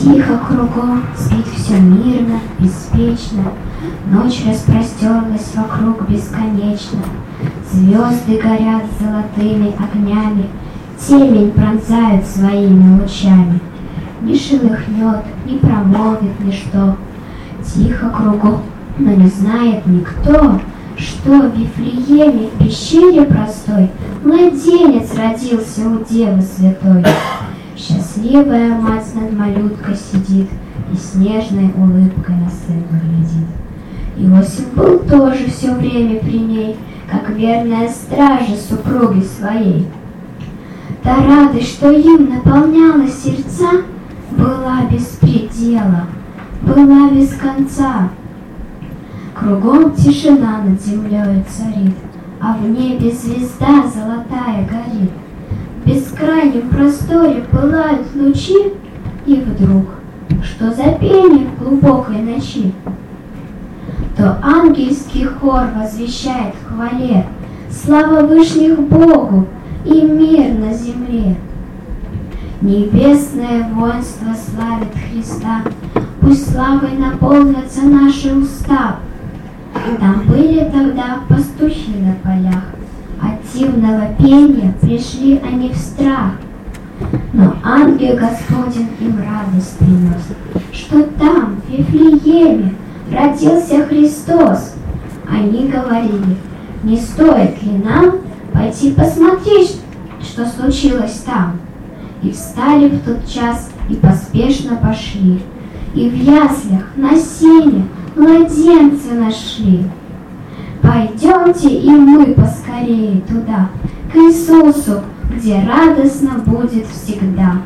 Тихо кругом, спит все мирно, беспечно, Ночь распростерлась вокруг бесконечно, Звезды горят золотыми огнями, Темень пронзают своими лучами. Не шелыхнет, не промолвит ничто, Тихо кругом, но не знает никто, Что в Вифлееме, пещере простой, Младенец родился у Девы Святой. Счастливая мать над малюткой сидит И с нежной улыбкой на сына глядит. Иосиф был тоже все время при ней, Как верная стража супруги своей. Та радость, что им наполняла сердца, Была без предела, была без конца. Кругом тишина над землей царит, А в небе звезда золотая горит бескрайнем просторе пылают лучи, И вдруг, что за пение в глубокой ночи, То ангельский хор возвещает в хвале Слава Вышних Богу и мир на земле. Небесное воинство славит Христа, Пусть славой наполнятся наши уста. Там были тогда пастухи на полях, от дивного пения пришли они в страх. Но ангел Господень им радость принес, Что там, в Вифлееме, родился Христос. Они говорили, не стоит ли нам пойти посмотреть, что случилось там. И встали в тот час и поспешно пошли, И в яслях на сене младенца нашли. Пойдемте и мы поскорее туда, к Иисусу, где радостно будет всегда.